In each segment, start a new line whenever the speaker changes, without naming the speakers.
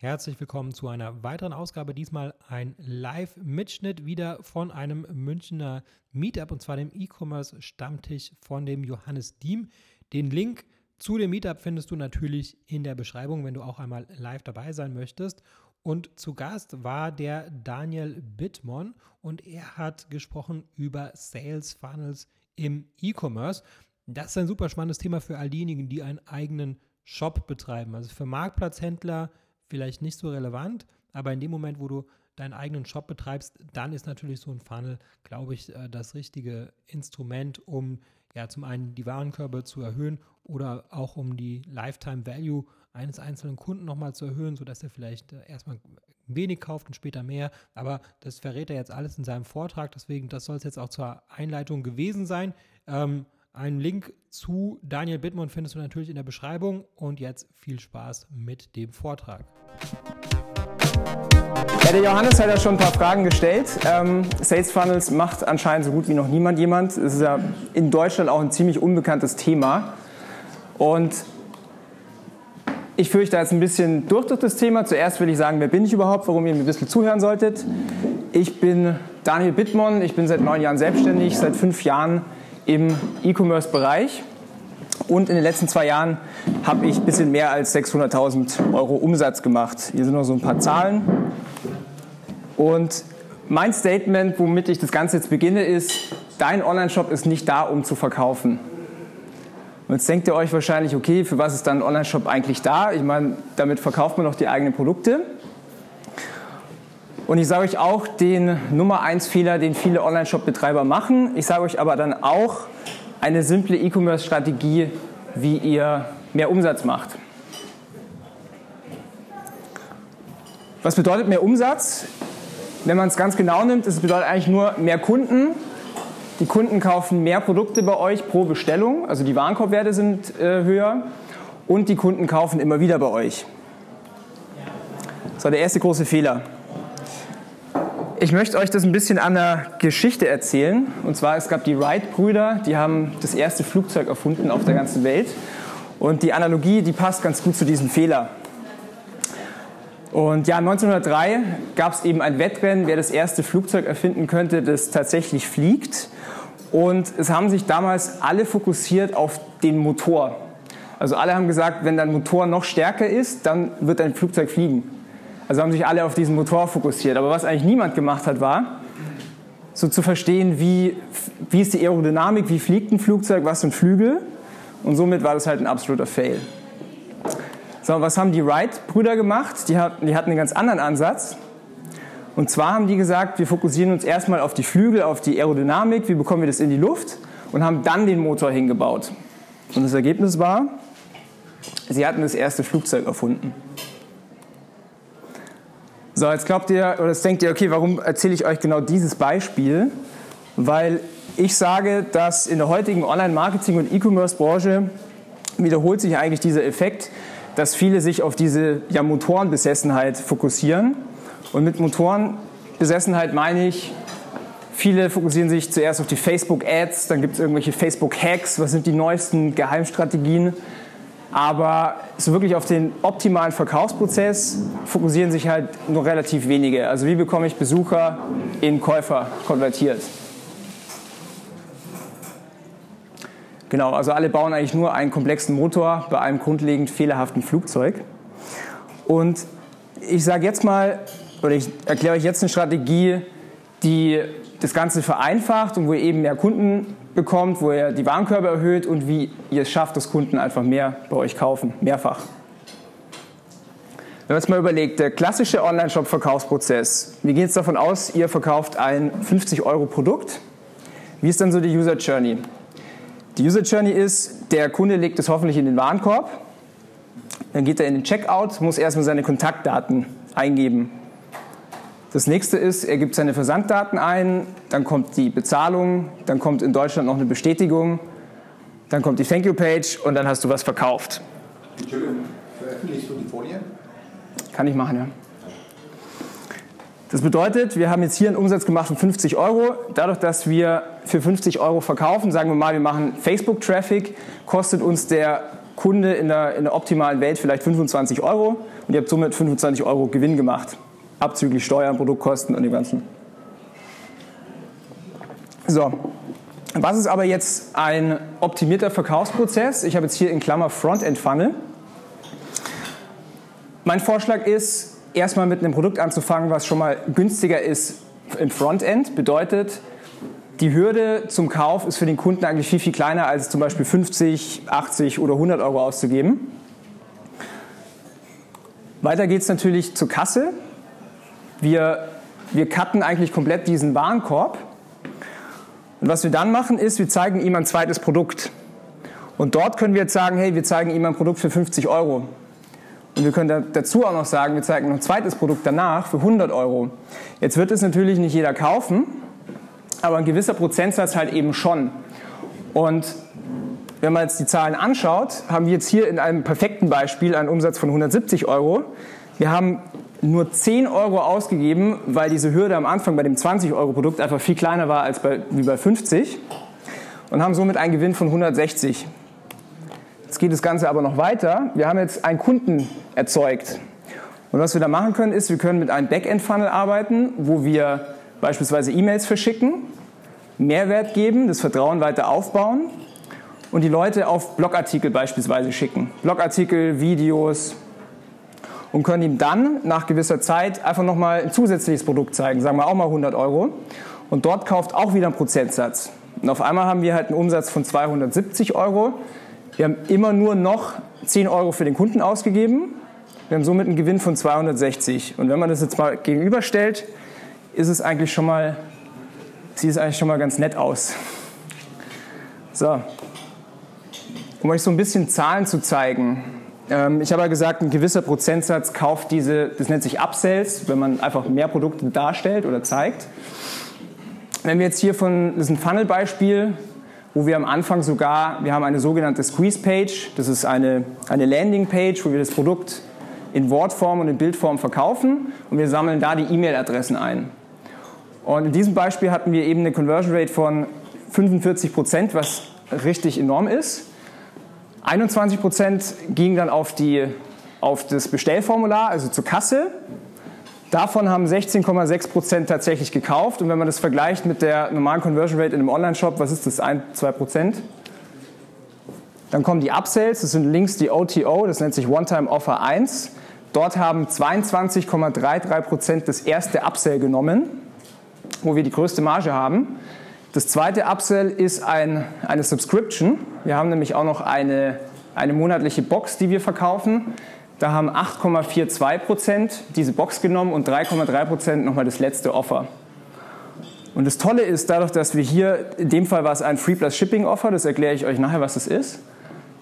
Herzlich willkommen zu einer weiteren Ausgabe. Diesmal ein Live-Mitschnitt wieder von einem Münchner Meetup und zwar dem E-Commerce-Stammtisch von dem Johannes Diem. Den Link zu dem Meetup findest du natürlich in der Beschreibung, wenn du auch einmal live dabei sein möchtest. Und zu Gast war der Daniel Bittmann und er hat gesprochen über Sales Funnels im E-Commerce. Das ist ein super spannendes Thema für all diejenigen, die einen eigenen Shop betreiben. Also für Marktplatzhändler, vielleicht nicht so relevant, aber in dem Moment, wo du deinen eigenen Shop betreibst, dann ist natürlich so ein Funnel, glaube ich, äh, das richtige Instrument, um ja zum einen die Warenkörbe zu erhöhen oder auch um die Lifetime Value eines einzelnen Kunden nochmal zu erhöhen, sodass er vielleicht äh, erstmal wenig kauft und später mehr. Aber das verrät er jetzt alles in seinem Vortrag. Deswegen, das soll es jetzt auch zur Einleitung gewesen sein. Ähm, einen Link zu Daniel Bittmann findest du natürlich in der Beschreibung. Und jetzt viel Spaß mit dem Vortrag.
Ja, der Johannes hat ja schon ein paar Fragen gestellt. Ähm, Sales Funnels macht anscheinend so gut wie noch niemand jemand. Es ist ja in Deutschland auch ein ziemlich unbekanntes Thema. Und ich führe euch da jetzt ein bisschen durch durch das Thema. Zuerst will ich sagen, wer bin ich überhaupt, warum ihr mir ein bisschen zuhören solltet. Ich bin Daniel Bittmann, ich bin seit neun Jahren selbstständig, seit fünf Jahren im E-Commerce-Bereich. Und in den letzten zwei Jahren habe ich ein bisschen mehr als 600.000 Euro Umsatz gemacht. Hier sind noch so ein paar Zahlen. Und mein Statement, womit ich das Ganze jetzt beginne, ist, dein Online-Shop ist nicht da, um zu verkaufen. Und jetzt denkt ihr euch wahrscheinlich, okay, für was ist dann ein Online-Shop eigentlich da? Ich meine, damit verkauft man doch die eigenen Produkte. Und ich sage euch auch den Nummer 1 Fehler, den viele Online-Shop-Betreiber machen. Ich sage euch aber dann auch eine simple E-Commerce-Strategie, wie ihr mehr Umsatz macht. Was bedeutet mehr Umsatz? Wenn man es ganz genau nimmt, es bedeutet eigentlich nur mehr Kunden. Die Kunden kaufen mehr Produkte bei euch pro Bestellung, also die Warenkorbwerte sind äh, höher und die Kunden kaufen immer wieder bei euch. Das war der erste große Fehler. Ich möchte euch das ein bisschen an der Geschichte erzählen. Und zwar, es gab die Wright-Brüder, die haben das erste Flugzeug erfunden auf der ganzen Welt. Und die Analogie, die passt ganz gut zu diesem Fehler. Und ja, 1903 gab es eben ein Wettrennen, wer das erste Flugzeug erfinden könnte, das tatsächlich fliegt. Und es haben sich damals alle fokussiert auf den Motor. Also alle haben gesagt, wenn dein Motor noch stärker ist, dann wird dein Flugzeug fliegen. Also haben sich alle auf diesen Motor fokussiert. Aber was eigentlich niemand gemacht hat, war, so zu verstehen, wie, wie ist die Aerodynamik, wie fliegt ein Flugzeug, was sind Flügel. Und somit war das halt ein absoluter Fail. So, was haben die Wright-Brüder gemacht? Die hatten, die hatten einen ganz anderen Ansatz. Und zwar haben die gesagt, wir fokussieren uns erstmal auf die Flügel, auf die Aerodynamik, wie bekommen wir das in die Luft und haben dann den Motor hingebaut. Und das Ergebnis war, sie hatten das erste Flugzeug erfunden. So, jetzt glaubt ihr oder jetzt denkt ihr, okay, warum erzähle ich euch genau dieses Beispiel? Weil ich sage, dass in der heutigen Online-Marketing- und E-Commerce-Branche wiederholt sich eigentlich dieser Effekt, dass viele sich auf diese ja, Motorenbesessenheit fokussieren. Und mit Motorenbesessenheit meine ich, viele fokussieren sich zuerst auf die Facebook-Ads, dann gibt es irgendwelche Facebook-Hacks, was sind die neuesten Geheimstrategien. Aber so wirklich auf den optimalen Verkaufsprozess fokussieren sich halt nur relativ wenige. Also wie bekomme ich Besucher in Käufer konvertiert? Genau, also alle bauen eigentlich nur einen komplexen Motor bei einem grundlegend fehlerhaften Flugzeug. Und ich sage jetzt mal, oder ich erkläre euch jetzt eine Strategie, die das Ganze vereinfacht und wo ihr eben mehr Kunden bekommt, wo ihr die Warenkörbe erhöht und wie ihr es schafft, dass Kunden einfach mehr bei euch kaufen, mehrfach. Wenn man jetzt mal überlegt, der klassische Online-Shop-Verkaufsprozess, wir gehen jetzt davon aus, ihr verkauft ein 50-Euro-Produkt. Wie ist dann so die User Journey? Die User Journey ist, der Kunde legt es hoffentlich in den Warenkorb, dann geht er in den Checkout, muss erstmal seine Kontaktdaten eingeben. Das nächste ist, er gibt seine Versanddaten ein, dann kommt die Bezahlung, dann kommt in Deutschland noch eine Bestätigung, dann kommt die Thank You Page und dann hast du was verkauft. Entschuldigung, veröffentlichst du die Folie? Kann ich machen, ja. Das bedeutet, wir haben jetzt hier einen Umsatz gemacht von 50 Euro. Dadurch, dass wir für 50 Euro verkaufen, sagen wir mal, wir machen Facebook-Traffic, kostet uns der Kunde in der, in der optimalen Welt vielleicht 25 Euro und ihr habt somit 25 Euro Gewinn gemacht, abzüglich Steuern, Produktkosten und dem Ganzen. So, was ist aber jetzt ein optimierter Verkaufsprozess? Ich habe jetzt hier in Klammer Frontend Funnel. Mein Vorschlag ist, erstmal mit einem Produkt anzufangen, was schon mal günstiger ist im Frontend. Bedeutet, die Hürde zum Kauf ist für den Kunden eigentlich viel, viel kleiner, als zum Beispiel 50, 80 oder 100 Euro auszugeben. Weiter geht es natürlich zur Kasse. Wir, wir cutten eigentlich komplett diesen Warenkorb. Und was wir dann machen, ist, wir zeigen ihm ein zweites Produkt. Und dort können wir jetzt sagen, hey, wir zeigen ihm ein Produkt für 50 Euro. Und wir können dazu auch noch sagen, wir zeigen noch ein zweites Produkt danach für 100 Euro. Jetzt wird es natürlich nicht jeder kaufen, aber ein gewisser Prozentsatz halt eben schon. Und wenn man jetzt die Zahlen anschaut, haben wir jetzt hier in einem perfekten Beispiel einen Umsatz von 170 Euro. Wir haben nur 10 Euro ausgegeben, weil diese Hürde am Anfang bei dem 20-Euro-Produkt einfach viel kleiner war als bei, wie bei 50 und haben somit einen Gewinn von 160. Jetzt geht das Ganze aber noch weiter. Wir haben jetzt einen Kunden erzeugt. Und was wir da machen können, ist, wir können mit einem Backend-Funnel arbeiten, wo wir beispielsweise E-Mails verschicken, Mehrwert geben, das Vertrauen weiter aufbauen und die Leute auf Blogartikel beispielsweise schicken. Blogartikel, Videos und können ihm dann nach gewisser Zeit einfach nochmal ein zusätzliches Produkt zeigen, sagen wir auch mal 100 Euro. Und dort kauft auch wieder ein Prozentsatz. Und auf einmal haben wir halt einen Umsatz von 270 Euro. Wir haben immer nur noch 10 Euro für den Kunden ausgegeben. Wir haben somit einen Gewinn von 260. Und wenn man das jetzt mal gegenüberstellt, ist es eigentlich schon mal, sieht es eigentlich schon mal ganz nett aus. So, um euch so ein bisschen Zahlen zu zeigen. Ähm, ich habe ja gesagt, ein gewisser Prozentsatz kauft diese, das nennt sich Upsells, wenn man einfach mehr Produkte darstellt oder zeigt. Wenn wir jetzt hier von, das ist ein Funnel-Beispiel, wo wir am Anfang sogar, wir haben eine sogenannte Squeeze-Page, das ist eine, eine Landing-Page, wo wir das Produkt in Wortform und in Bildform verkaufen und wir sammeln da die E-Mail-Adressen ein. Und in diesem Beispiel hatten wir eben eine Conversion Rate von 45 Prozent, was richtig enorm ist. 21 Prozent gingen dann auf, die, auf das Bestellformular, also zur Kasse. Davon haben 16,6 Prozent tatsächlich gekauft. Und wenn man das vergleicht mit der normalen Conversion Rate in einem Online-Shop, was ist das, 1, 2 Prozent? Dann kommen die Upsells, das sind links die OTO, das nennt sich One-Time Offer 1. Dort haben 22,33 Prozent das erste Upsell genommen, wo wir die größte Marge haben. Das zweite Upsell ist ein, eine Subscription. Wir haben nämlich auch noch eine, eine monatliche Box, die wir verkaufen. Da haben 8,42 Prozent diese Box genommen und 3,3 Prozent nochmal das letzte Offer. Und das Tolle ist, dadurch, dass wir hier, in dem Fall war es ein Free Plus Shipping Offer, das erkläre ich euch nachher, was das ist,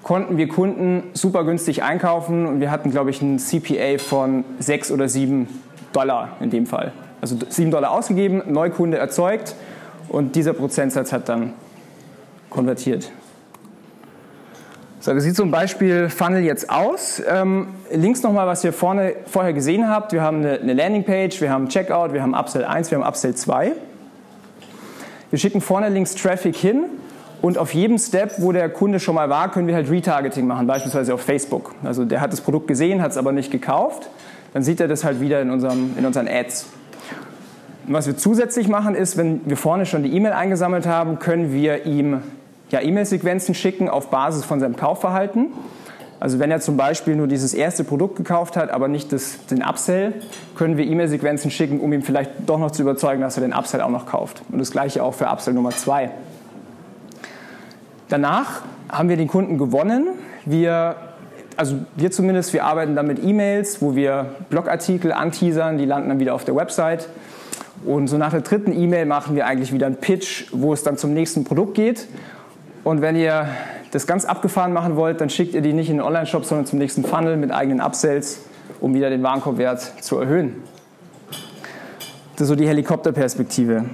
konnten wir Kunden super günstig einkaufen und wir hatten, glaube ich, ein CPA von 6 oder 7 Dollar in dem Fall. Also 7 Dollar ausgegeben, Neukunde erzeugt und dieser Prozentsatz hat dann konvertiert. So, das sieht zum Beispiel Funnel jetzt aus. Ähm, links nochmal, was ihr vorne, vorher gesehen habt. Wir haben eine, eine Landingpage, wir haben Checkout, wir haben Upsell 1, wir haben Upsell 2. Wir schicken vorne links Traffic hin und auf jedem Step, wo der Kunde schon mal war, können wir halt Retargeting machen, beispielsweise auf Facebook. Also der hat das Produkt gesehen, hat es aber nicht gekauft. Dann sieht er das halt wieder in, unserem, in unseren Ads. Was wir zusätzlich machen ist, wenn wir vorne schon die E-Mail eingesammelt haben, können wir ihm ja, E-Mail-Sequenzen schicken auf Basis von seinem Kaufverhalten. Also wenn er zum Beispiel nur dieses erste Produkt gekauft hat, aber nicht das, den Upsell, können wir E-Mail-Sequenzen schicken, um ihn vielleicht doch noch zu überzeugen, dass er den Upsell auch noch kauft. Und das gleiche auch für Upsell Nummer 2. Danach haben wir den Kunden gewonnen. Wir, also wir zumindest, wir arbeiten dann mit E-Mails, wo wir Blogartikel anteasern, die landen dann wieder auf der Website. Und so nach der dritten E-Mail machen wir eigentlich wieder einen Pitch, wo es dann zum nächsten Produkt geht. Und wenn ihr das ganz abgefahren machen wollt, dann schickt ihr die nicht in den Online-Shop, sondern zum nächsten Funnel mit eigenen Upsells, um wieder den Warenkorbwert zu erhöhen. Das ist so die Helikopterperspektive.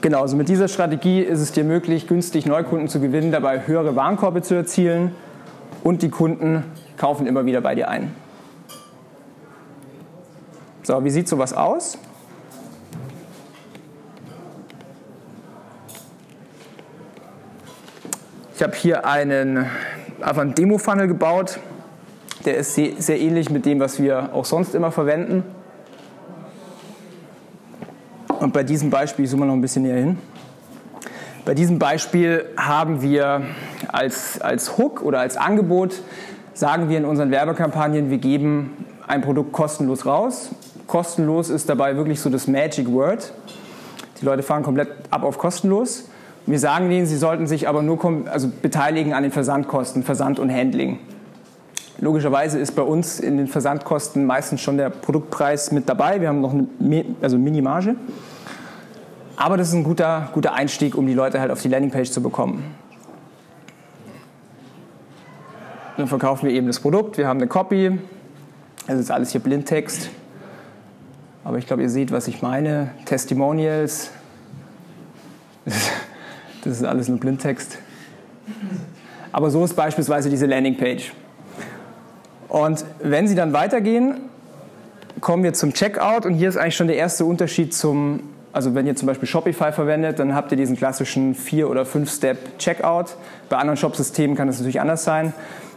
Genau, also mit dieser Strategie ist es dir möglich, günstig Neukunden zu gewinnen, dabei höhere Warenkorbe zu erzielen und die Kunden kaufen immer wieder bei dir ein. So, wie sieht sowas aus? Ich habe hier einen, einfach einen Demo-Funnel gebaut. Der ist sehr, ähnlich mit dem, was wir auch sonst immer verwenden. Und bei diesem Beispiel, ich zoome noch ein bisschen näher hin. Bei diesem Beispiel haben wir als, als Hook oder als Angebot, sagen wir in unseren Werbekampagnen, wir geben ein Produkt kostenlos raus. Kostenlos ist dabei wirklich so das Magic Word. Die Leute fahren komplett ab auf kostenlos. Wir sagen denen, sie sollten sich aber nur also beteiligen an den Versandkosten, Versand und Handling. Logischerweise ist bei uns in den Versandkosten meistens schon der Produktpreis mit dabei. Wir haben noch eine also Minimarge. Aber das ist ein guter, guter Einstieg, um die Leute halt auf die Landingpage zu bekommen. Dann verkaufen wir eben das Produkt, wir haben eine Copy. Das ist alles hier Blindtext. Aber ich glaube, ihr seht, was ich meine. Testimonials. Das ist alles nur Blindtext. Aber so ist beispielsweise diese Landingpage. Und wenn Sie dann weitergehen, kommen wir zum Checkout und hier ist eigentlich schon der erste Unterschied zum, also wenn ihr zum Beispiel Shopify verwendet, dann habt ihr diesen klassischen vier oder fünf Step Checkout. Bei anderen Shopsystemen kann das natürlich anders sein.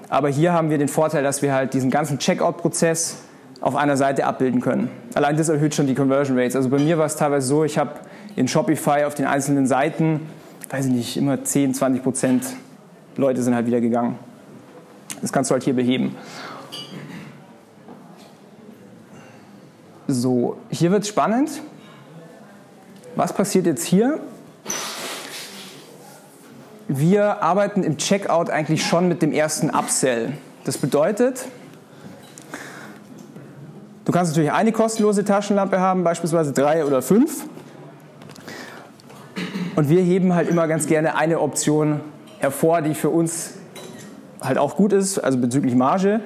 Aber hier haben wir den Vorteil, dass wir halt diesen ganzen Checkout-Prozess auf einer Seite abbilden können. Allein das erhöht schon die Conversion Rates. Also bei mir war es teilweise so, ich habe in Shopify auf den einzelnen Seiten, weiß ich nicht, immer 10, 20 Prozent Leute sind halt wieder gegangen. Das kannst du halt hier beheben. So, hier wird es spannend. Was passiert jetzt hier? Wir arbeiten im Checkout eigentlich schon mit dem ersten Upsell. Das bedeutet, du kannst natürlich eine kostenlose Taschenlampe haben, beispielsweise drei oder fünf. Und wir heben halt immer ganz gerne eine Option hervor, die für uns halt auch gut ist, also bezüglich Marge.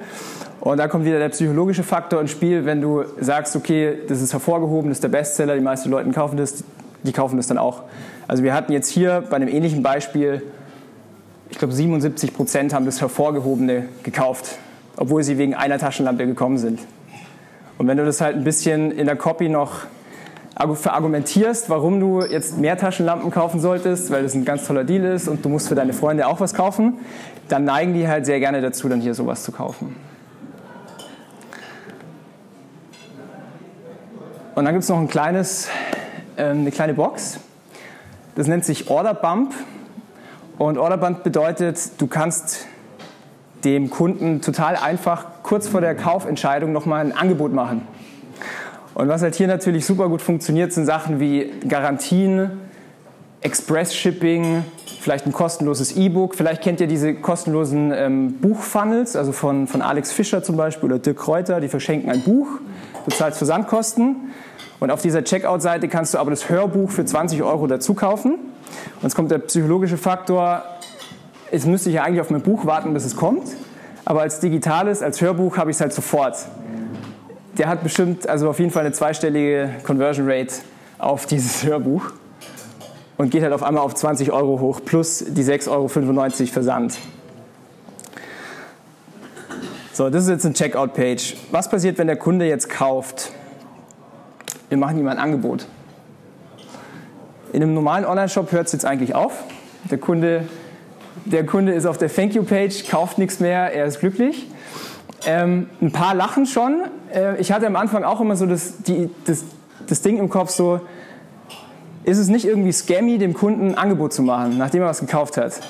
Und da kommt wieder der psychologische Faktor ins Spiel, wenn du sagst, okay, das ist hervorgehoben, das ist der Bestseller, die meisten Leute kaufen das, die kaufen das dann auch. Also wir hatten jetzt hier bei einem ähnlichen Beispiel, ich glaube 77 Prozent haben das hervorgehobene gekauft, obwohl sie wegen einer Taschenlampe gekommen sind. Und wenn du das halt ein bisschen in der Copy noch verargumentierst, warum du jetzt mehr Taschenlampen kaufen solltest, weil das ein ganz toller Deal ist und du musst für deine Freunde auch was kaufen, dann neigen die halt sehr gerne dazu, dann hier sowas zu kaufen. Und dann gibt es noch ein kleines, äh, eine kleine Box. Das nennt sich Order Bump. Und Order Bump bedeutet, du kannst dem Kunden total einfach kurz vor der Kaufentscheidung nochmal ein Angebot machen. Und was halt hier natürlich super gut funktioniert, sind Sachen wie Garantien, Express Shipping, vielleicht ein kostenloses E-Book. Vielleicht kennt ihr diese kostenlosen ähm, Buchfunnels, also von, von Alex Fischer zum Beispiel oder Dirk Kräuter, die verschenken ein Buch du zahlst Versandkosten und auf dieser Checkout-Seite kannst du aber das Hörbuch für 20 Euro dazu kaufen. Und jetzt kommt der psychologische Faktor, jetzt müsste ich ja eigentlich auf mein Buch warten, bis es kommt, aber als digitales, als Hörbuch habe ich es halt sofort. Der hat bestimmt, also auf jeden Fall eine zweistellige Conversion Rate auf dieses Hörbuch und geht halt auf einmal auf 20 Euro hoch plus die 6,95 Euro Versand. So, das ist jetzt eine Checkout-Page. Was passiert, wenn der Kunde jetzt kauft? Wir machen ihm ein Angebot. In einem normalen Online-Shop hört es jetzt eigentlich auf. Der Kunde, der Kunde ist auf der Thank You-Page, kauft nichts mehr, er ist glücklich. Ähm, ein paar lachen schon. Äh, ich hatte am Anfang auch immer so das, die, das, das Ding im Kopf, so, ist es nicht irgendwie scammy, dem Kunden ein Angebot zu machen, nachdem er was gekauft hat?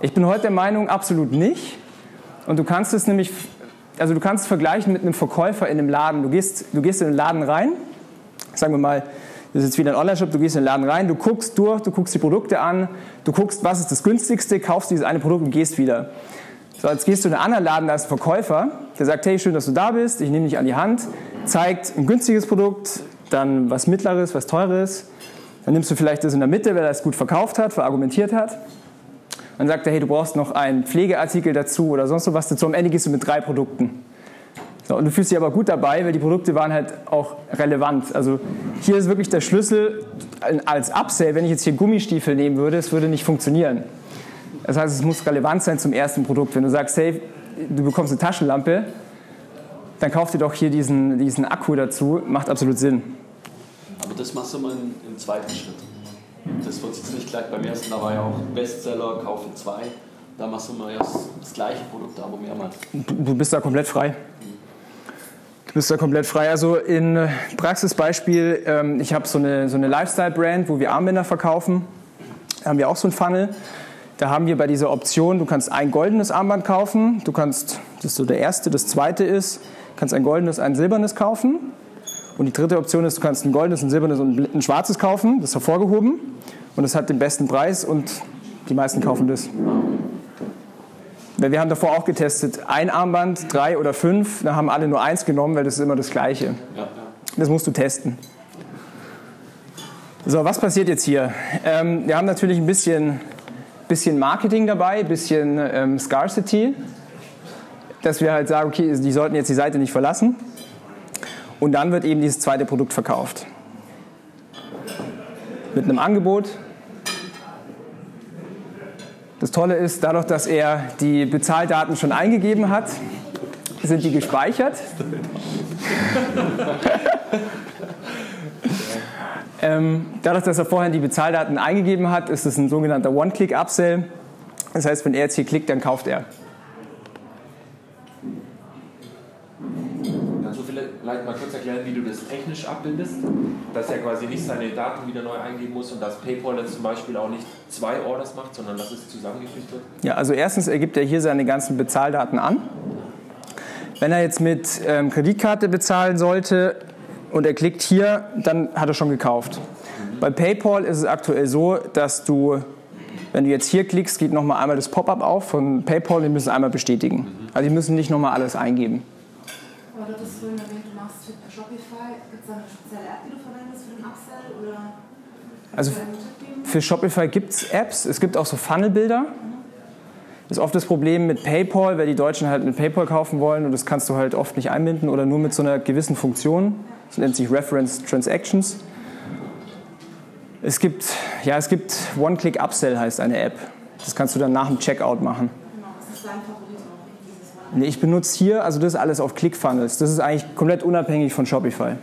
Ich bin heute der Meinung, absolut nicht. Und du kannst es nämlich, also du kannst es vergleichen mit einem Verkäufer in einem Laden. Du gehst, du gehst in den Laden rein, sagen wir mal, das ist jetzt wieder ein Online-Shop, du gehst in den Laden rein, du guckst durch, du guckst die Produkte an, du guckst, was ist das günstigste, kaufst dieses eine Produkt und gehst wieder. So, jetzt gehst du in einen anderen Laden, da ist ein Verkäufer, der sagt, hey, schön, dass du da bist, ich nehme dich an die Hand, zeigt ein günstiges Produkt, dann was mittleres, was teures, dann nimmst du vielleicht das in der Mitte, wer das gut verkauft hat, verargumentiert hat dann sagt er, hey, du brauchst noch einen Pflegeartikel dazu oder sonst was dazu. Am Ende gehst du mit drei Produkten. So, und du fühlst dich aber gut dabei, weil die Produkte waren halt auch relevant. Also hier ist wirklich der Schlüssel als Upsell, wenn ich jetzt hier Gummistiefel nehmen würde, es würde nicht funktionieren. Das heißt, es muss relevant sein zum ersten Produkt. Wenn du sagst, hey, du bekommst eine Taschenlampe, dann kauf dir doch hier diesen, diesen Akku dazu, macht absolut Sinn.
Aber das machst du mal im zweiten Schritt. Das wird sich nicht gleich beim ersten, da war ja auch Bestseller, kaufe zwei. Da machst du mal erst das gleiche Produkt, aber mehrmals.
Du bist da komplett frei. Du bist da komplett frei. Also in äh, Praxisbeispiel, ähm, ich habe so eine, so eine Lifestyle-Brand, wo wir Armbänder verkaufen. Da haben wir auch so ein Funnel. Da haben wir bei dieser Option, du kannst ein goldenes Armband kaufen, du kannst, das ist so der erste, das zweite ist, kannst ein goldenes, ein silbernes kaufen. Und die dritte Option ist, du kannst ein goldenes, ein silbernes und ein schwarzes kaufen, das ist hervorgehoben. Und das hat den besten Preis und die meisten kaufen das. Weil wir haben davor auch getestet, ein Armband, drei oder fünf, da haben alle nur eins genommen, weil das ist immer das Gleiche. Das musst du testen. So, was passiert jetzt hier? Ähm, wir haben natürlich ein bisschen bisschen Marketing dabei, bisschen ähm, Scarcity, dass wir halt sagen, okay, die sollten jetzt die Seite nicht verlassen. Und dann wird eben dieses zweite Produkt verkauft. Mit einem Angebot. Das Tolle ist, dadurch, dass er die Bezahldaten schon eingegeben hat, sind die gespeichert. Ähm, dadurch, dass er vorher die Bezahldaten eingegeben hat, ist es ein sogenannter One-Click-Upsell. Das heißt, wenn er jetzt hier klickt, dann kauft er.
Kannst du vielleicht mal kurz erklären, wie du das technisch abbildest? Dass er quasi nicht seine Daten wieder neu eingeben muss und dass PayPal jetzt zum Beispiel auch nicht zwei Orders macht, sondern dass es zusammengefügt wird?
Ja, also erstens ergibt er hier seine ganzen Bezahldaten an. Wenn er jetzt mit ähm, Kreditkarte bezahlen sollte, und er klickt hier, dann hat er schon gekauft. Bei PayPal ist es aktuell so, dass du, wenn du jetzt hier klickst, geht nochmal einmal das Pop-up auf von PayPal, die müssen einmal bestätigen. Also die müssen nicht nochmal alles eingeben.
Aber du hattest vorhin erwähnt, du machst für Shopify. Gibt es da eine spezielle App, die du verwendest für den Upsell? Oder
also für Shopify gibt es Apps, es gibt auch so Funnelbilder. Das ist oft das Problem mit PayPal, weil die Deutschen halt mit PayPal kaufen wollen und das kannst du halt oft nicht einbinden oder nur mit so einer gewissen Funktion. Das nennt sich Reference Transactions. Es gibt, ja, es gibt One-Click-Upsell heißt eine App. Das kannst du dann nach dem Checkout machen.
Genau, das ist dein Favorit.
Nee, ich benutze hier, also das ist alles auf ClickFunnels. Das ist eigentlich komplett unabhängig von Shopify.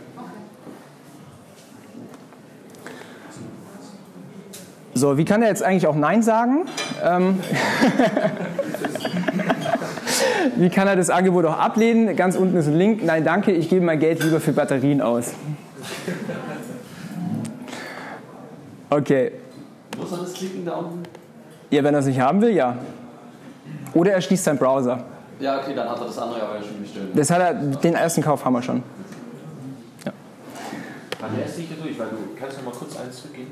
So, wie kann er jetzt eigentlich auch Nein sagen? Ähm wie kann er das Angebot auch ablehnen? Ganz unten ist ein Link. Nein, danke, ich gebe mein Geld lieber für Batterien aus. Okay.
Muss er das klicken da unten?
Ja, wenn er es nicht haben will, ja. Oder er schließt seinen Browser.
Ja, okay, dann hat er das andere aber ja schon bestellt.
Das hat er, den ersten Kauf haben wir schon.
Ja. Dann lässt sich hier durch, weil du kannst noch mal kurz eins zurückgehen.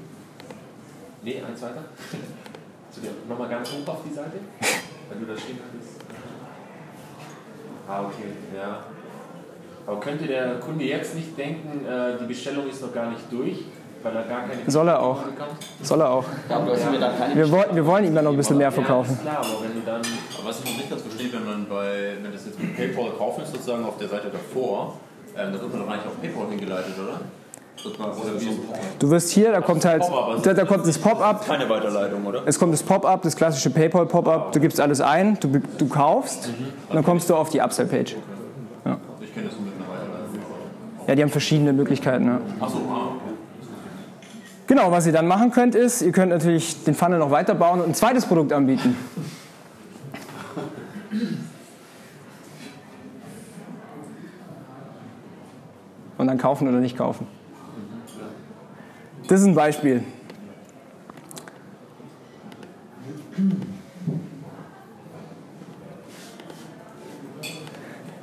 Nee, eins weiter. Nochmal ganz hoch auf die Seite, weil du da stehen hattest. Ah, okay, ja. Aber könnte der Kunde jetzt nicht denken, äh, die Bestellung ist noch gar nicht durch, er gar keine
Soll er auch. Soll er auch.
Ja, dann
Wir, wollen, wir wollen ihm dann noch ein bisschen mehr verkaufen.
Ja, klar, aber wenn du dann.
Aber was ich noch nicht ganz verstehe, wenn man bei, wenn das jetzt mit PayPal kaufen ist, sozusagen auf der Seite davor, ähm, da wird man doch eigentlich auf PayPal hingeleitet, oder?
Du wirst hier, da kommt halt, da, da kommt das Pop-up.
Keine Weiterleitung, oder?
Es kommt das Pop-up, das klassische PayPal-Pop-up. Du gibst alles ein, du, du kaufst und dann kommst du auf die Upsell-Page. Ja.
Ich kenne das nur mit einer Weiterleitung.
ja, die haben verschiedene Möglichkeiten. Ja.
Achso, ah, okay.
Genau, was ihr dann machen könnt, ist, ihr könnt natürlich den Funnel noch weiterbauen und ein zweites Produkt anbieten. Und dann kaufen oder nicht kaufen. Das ist ein Beispiel.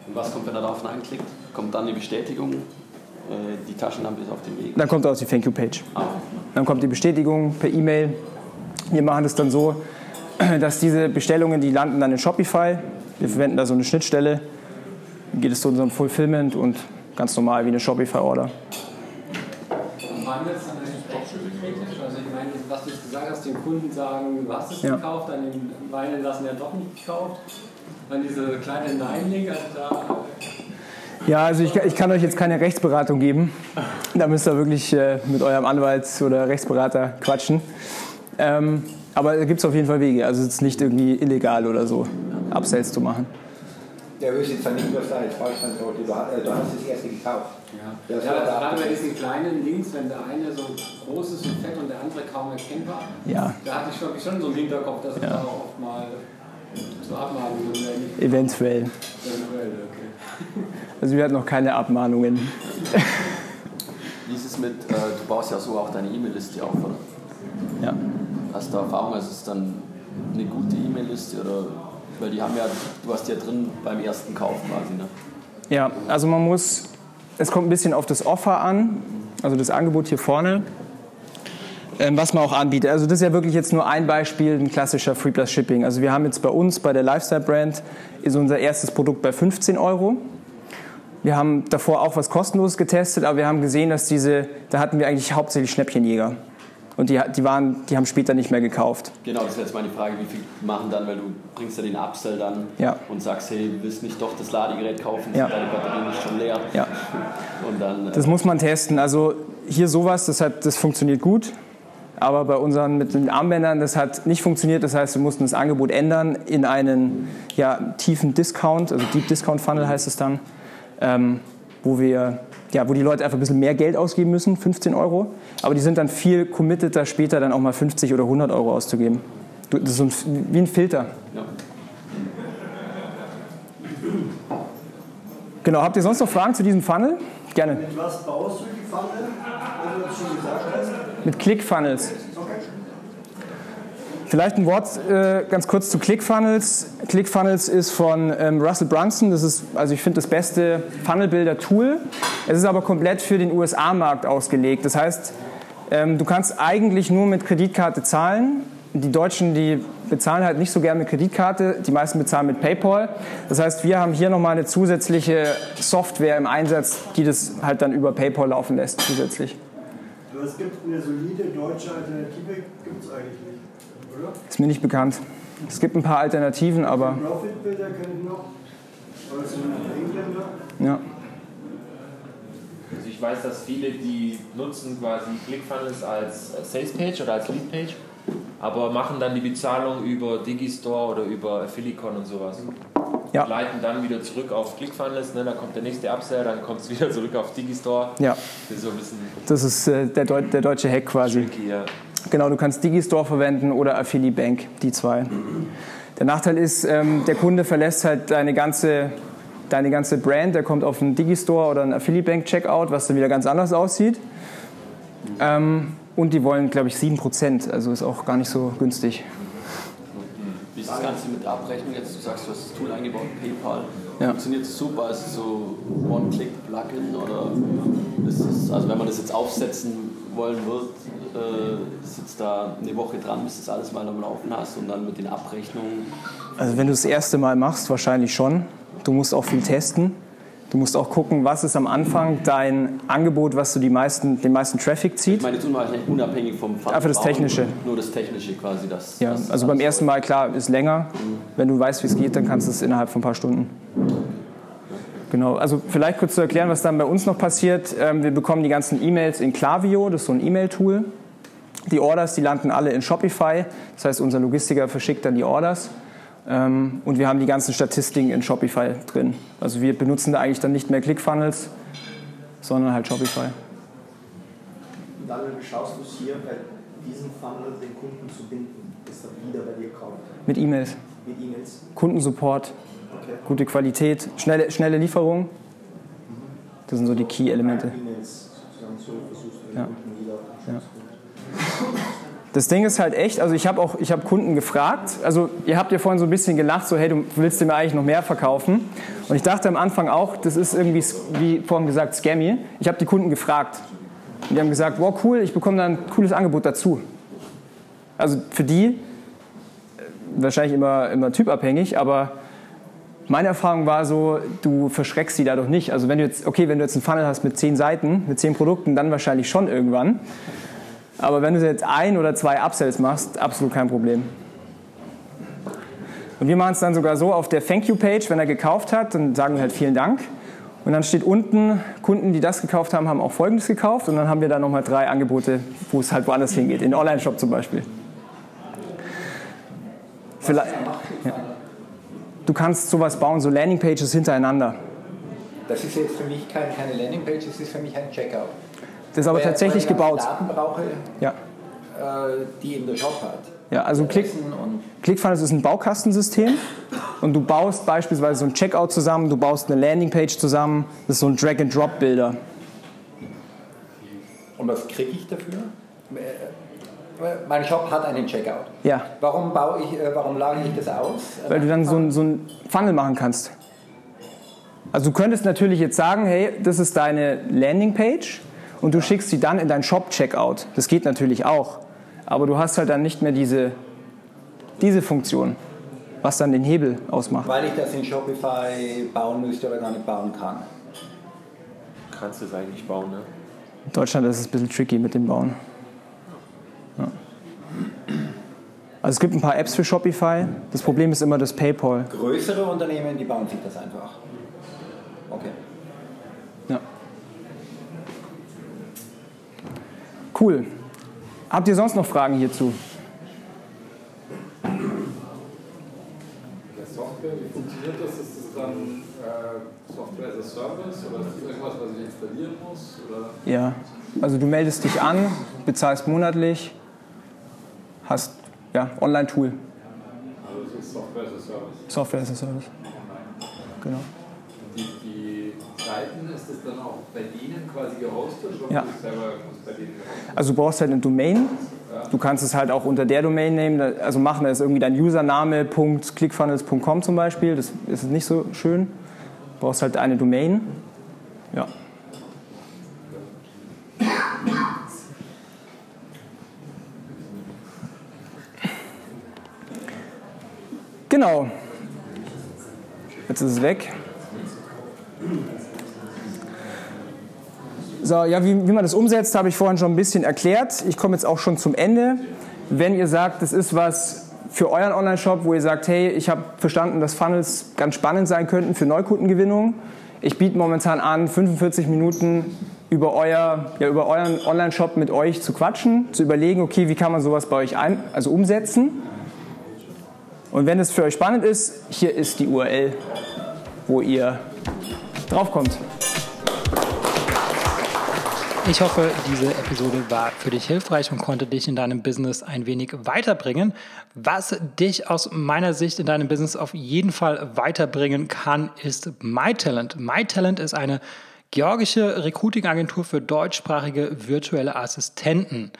Und was kommt, wenn er darauf anklickt? Kommt dann die Bestätigung, äh, die Taschenlampe ist auf dem Weg.
Dann kommt aus die Thank You Page. Dann kommt die Bestätigung per E-Mail. Wir machen das dann so, dass diese Bestellungen, die landen dann in Shopify. Wir verwenden da so eine Schnittstelle. Dann geht es zu unserem Fulfillment und ganz normal wie eine Shopify-Order.
Wann wird es dann eigentlich kritisch? Also ich meine, was du jetzt gesagt hast, den Kunden sagen, du hast es
Ja.
gekauft, dann den Weinen lassen ja doch nicht gekauft. Dann diese kleine Nein-Link, also da
Ja, also ich, ich kann euch jetzt keine Rechtsberatung geben. Da müsst ihr wirklich äh, mit eurem Anwalt oder Rechtsberater quatschen. Ähm, aber da gibt es auf jeden Fall Wege. Also es ist nicht irgendwie illegal oder so, Upsells zu machen.
Ja, wir sind nicht was da, jetzt so, du, hast- äh, du hast das erste gekauft.
Ja,
Das
ja also
da-
gerade bei diesen kleinen Links, wenn der eine so groß ist und fett und der andere kaum erkennbar,
Ja,
da hatte ich wirklich schon so im Hinterkopf, dass es
Ja.
da auch oft mal zu werden.
eventuell.
Eventuell, okay.
Also wir hatten noch keine Abmahnungen.
Wie ist es mit, äh, du baust ja so auch deine E-Mail-Liste auf, oder?
Ja.
Hast du Erfahrung, also ist es dann eine gute E-Mail-Liste oder, weil die haben ja, du hast die ja drin beim ersten Kauf quasi, ne?
Ja, also man muss, es kommt ein bisschen auf das Offer an, also das Angebot hier vorne, ähm, was man auch anbietet. Also das ist ja wirklich jetzt nur ein Beispiel, ein klassischer Free Plus Shipping. Also wir haben jetzt bei uns, bei der Lifestyle Brand, ist unser erstes Produkt bei 15 Euro. Wir haben davor auch was kostenloses getestet, aber wir haben gesehen, dass diese, da hatten wir eigentlich hauptsächlich Schnäppchenjäger. Und die, die, waren, die haben später nicht mehr gekauft.
Genau, das wäre jetzt meine Frage, wie viel machen dann, weil du bringst ja den Upsell dann
Ja.
und sagst, hey, du willst nicht doch das Ladegerät kaufen,
Ja.
deine Batterien nicht schon leer.
Ja.
Und dann, äh,
Das muss man testen. Also hier sowas, das, hat, das funktioniert gut. Aber bei unseren mit den Armbändern, das hat nicht funktioniert. Das heißt, wir mussten das Angebot ändern in einen ja, tiefen Discount, also Deep Discount Funnel heißt es dann, ähm, wo wir ja, wo die Leute einfach ein bisschen mehr Geld ausgeben müssen, 15 Euro. Aber die sind dann viel committeter, später dann auch mal 50 oder 100 Euro auszugeben. Du- Das ist so ein, wie ein Filter.
ja.
Genau, habt ihr sonst noch Fragen zu diesem Funnel? Gerne.
Mit was baust du die hast?
Mit ClickFunnels. Vielleicht ein Wort äh, ganz kurz zu ClickFunnels. ClickFunnels ist von ähm, Russell Brunson. Das ist, also ich finde, das beste Funnelbuilder-Tool. Es ist aber komplett für den USA-Markt ausgelegt. Das heißt, ähm, du kannst eigentlich nur mit Kreditkarte zahlen. Die Deutschen, die bezahlen halt nicht so gern mit Kreditkarte. Die meisten bezahlen mit PayPal. Das heißt, wir haben hier nochmal eine zusätzliche Software im Einsatz, die das halt dann über PayPal laufen lässt zusätzlich.
Aber es gibt eine solide deutsche Alternative, gibt es eigentlich nicht, oder?
Ist mir nicht bekannt. Es gibt ein paar Alternativen, aber
Profitbilder kenne ich noch. Sind Engländer.
ja.
Also ich weiß, dass viele, die nutzen quasi ClickFunnels als Sales Page oder als Lead Page, aber machen dann die Bezahlung über Digistore oder über Affilicon und sowas.
Ja.
Leiten dann wieder zurück auf ClickFunnels, ne, dann kommt der nächste Upsell, dann kommt es wieder zurück auf Digistore.
Ja,
Das ist so ein bisschen
das ist äh, der, Deu der deutsche Hack quasi.
tricky, ja.
Genau, du kannst Digistore verwenden oder Affilibank, die zwei. Der Nachteil ist, ähm, der Kunde verlässt halt deine ganze, deine ganze Brand, der kommt auf einen Digistore oder einen Affilibank Checkout, was dann wieder ganz anders aussieht. Ähm, und die wollen, glaube ich, 7%, also ist auch gar nicht so günstig.
Wie ist das Ganze mit der Abrechnung jetzt? Du sagst, du hast das Tool eingebaut, PayPal.
Ja.
Funktioniert es super? Ist es so One-Click-Plugin oder ist es, also wenn man das jetzt aufsetzen wollen wird, äh, sitzt da eine Woche dran, bis du das alles mal am Laufen hast und dann mit den Abrechnungen.
Also wenn du das erste Mal machst, wahrscheinlich schon. Du musst auch viel testen. Du musst auch gucken, was ist am Anfang dein Angebot, was du die meisten, den meisten Traffic
Ich
zieht.
meine jetzt unabhängig unabhängig vom Fach.
Einfach das Technische.
Nur das Technische quasi. Das,
Ja,
das
also beim ersten Mal, klar, ist länger. Wenn du weißt, wie es geht, dann kannst du es innerhalb von ein paar Stunden. Genau, also vielleicht kurz zu erklären, was dann bei uns noch passiert. Ähm, Wir bekommen die ganzen E-Mails in Klaviyo, das ist so ein E-Mail-Tool. Die Orders, die landen alle in Shopify. Das heißt, unser Logistiker verschickt dann die Orders. Ähm, Und wir haben die ganzen Statistiken in Shopify drin. Also wir benutzen da eigentlich dann nicht mehr ClickFunnels, sondern halt Shopify.
Und dann schaust du es hier bei diesem Funnel den Kunden zu binden, dass er wieder bei dir kauft.
Mit E-Mails,
Mit E-Mails.
Kundensupport,
Okay.
gute Qualität, schnelle, schnelle Lieferung. Das sind so die Key-Elemente.
E-Mails sozusagen so versuchst du den
Ja.
Kunden wieder
Ja. Das Ding ist halt echt, also ich habe auch, ich habe Kunden gefragt, also ihr habt ja vorhin so ein bisschen gelacht, so hey, du willst dir mir eigentlich noch mehr verkaufen. Und ich dachte am Anfang auch, das ist irgendwie, wie vorhin gesagt, scammy. Ich habe die Kunden gefragt. Und die haben gesagt, wow, cool, ich bekomme da ein cooles Angebot dazu. Also für die, äh, wahrscheinlich immer, immer typabhängig, aber meine Erfahrung war so, du verschreckst sie dadurch nicht. Also wenn du jetzt, okay, wenn du jetzt einen Funnel hast mit zehn Seiten, mit zehn Produkten, dann wahrscheinlich schon irgendwann. Aber wenn du jetzt ein oder zwei Upsells machst, absolut kein Problem. Und wir machen es dann sogar so auf der Thank You Page, wenn er gekauft hat, dann sagen wir halt vielen Dank. Und dann steht unten, Kunden, die das gekauft haben, haben auch Folgendes gekauft. Und dann haben wir da nochmal drei Angebote, wo es halt woanders hingeht, in den Online-Shop zum Beispiel. Vielleicht, ja. du kannst sowas bauen, so Landingpages hintereinander.
Das ist jetzt für mich kein, keine Landingpage, das ist für mich ein Checkout.
Das ist aber tatsächlich gebaut.
Daten brauche,
Ja.
äh, die eben der Shop hat.
Ja, also Click, ClickFunnels ist ein Baukastensystem und du baust beispielsweise so ein Checkout zusammen, du baust eine Landingpage zusammen, das ist so ein Drag-and-Drop-Bilder.
Und was kriege ich dafür? Äh, Mein Shop hat einen Checkout.
Ja,
Warum, baue ich, äh, warum lage ich das aus?
weil du dann so ein, so ein Funnel machen kannst. Also du könntest natürlich jetzt sagen, hey, das ist deine Landingpage und du schickst sie dann in dein Shop-Checkout. Das geht natürlich auch, aber du hast halt dann nicht mehr diese, diese Funktion, was dann den Hebel ausmacht.
Weil ich das in Shopify bauen müsste oder gar nicht bauen kann.
Kannst du es eigentlich bauen, ne?
In Deutschland ist es ein bisschen tricky mit dem Bauen. Ja. Also es gibt ein paar Apps für Shopify. Das Problem ist immer das PayPal.
Größere Unternehmen, die bauen sich das einfach. Okay.
Cool. Habt ihr sonst noch Fragen hierzu?
Der Software, wie funktioniert das? Ist das dann äh, Software as a Service oder ist das irgendwas, was ich installieren muss? Oder?
Ja. Also du meldest dich an, bezahlst monatlich, hast ja Online-Tool,
Also es ist Software as a Service.
Software as a Service. Genau.
Seiten, ist das dann auch bei denen quasi gehostet oder
Ja. Also du brauchst halt eine Domain. Du kannst es halt auch unter der Domain nehmen. Also machen, da ist irgendwie dein Username .clickfunnels.com zum Beispiel. Das ist nicht so schön. Du brauchst halt eine Domain. Ja. Genau. Jetzt ist es weg. So, ja, wie, wie man das umsetzt, habe ich vorhin schon ein bisschen erklärt. Ich komme jetzt auch schon zum Ende. Wenn ihr sagt, das ist was für euren Online-Shop, wo ihr sagt, hey, ich habe verstanden, dass Funnels ganz spannend sein könnten für Neukundengewinnung. Ich biete momentan an, 45 Minuten über, euer, ja, über euren Online-Shop mit euch zu quatschen, zu überlegen, okay, wie kann man sowas bei euch ein, also umsetzen. Und wenn es für euch spannend ist, hier ist die URL, wo ihr draufkommt.
Ich hoffe, diese Episode war für dich hilfreich und konnte dich in deinem Business ein wenig weiterbringen. Was dich aus meiner Sicht in deinem Business auf jeden Fall weiterbringen kann, ist MyTalent. MyTalent ist eine georgische Recruiting-Agentur für deutschsprachige virtuelle Assistenten.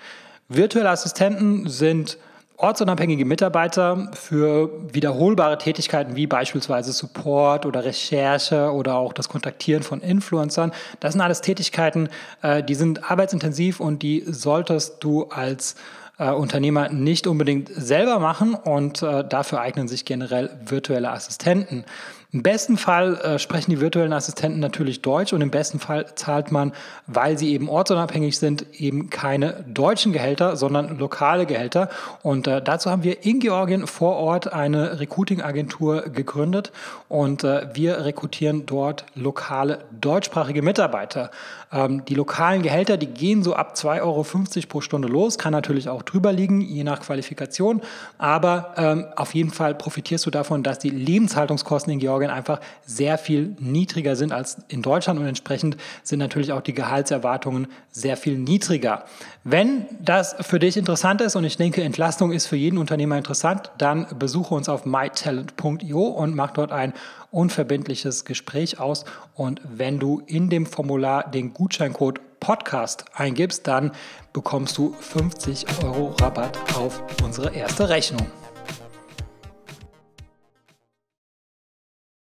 Virtuelle Assistenten sind ortsunabhängige Mitarbeiter für wiederholbare Tätigkeiten wie beispielsweise Support oder Recherche oder auch das Kontaktieren von Influencern. Das sind alles Tätigkeiten, äh, die sind arbeitsintensiv und die solltest du als äh, Unternehmer nicht unbedingt selber machen und äh, dafür eignen sich generell virtuelle Assistenten. Im besten Fall äh, sprechen die virtuellen Assistenten natürlich Deutsch und im besten Fall zahlt man, weil sie eben ortsunabhängig sind, eben keine deutschen Gehälter, sondern lokale Gehälter. Und äh, dazu haben wir in Georgien vor Ort eine Recruiting-Agentur gegründet und äh, wir rekrutieren dort lokale deutschsprachige Mitarbeiter. Ähm, die lokalen Gehälter, die gehen so ab 2,50 Euro pro Stunde los, kann natürlich auch drüber liegen, je nach Qualifikation. Aber ähm, auf jeden Fall profitierst du davon, dass die Lebenshaltungskosten in Georgien einfach sehr viel niedriger sind als in Deutschland und entsprechend sind natürlich auch die Gehaltserwartungen sehr viel niedriger. Wenn das für dich interessant ist und ich denke, Entlastung ist für jeden Unternehmer interessant, dann besuche uns auf mytalent.io und mach dort ein unverbindliches Gespräch aus. Und wenn du in dem Formular den Gutscheincode Podcast eingibst, dann bekommst du 50 Euro Rabatt auf unsere erste Rechnung.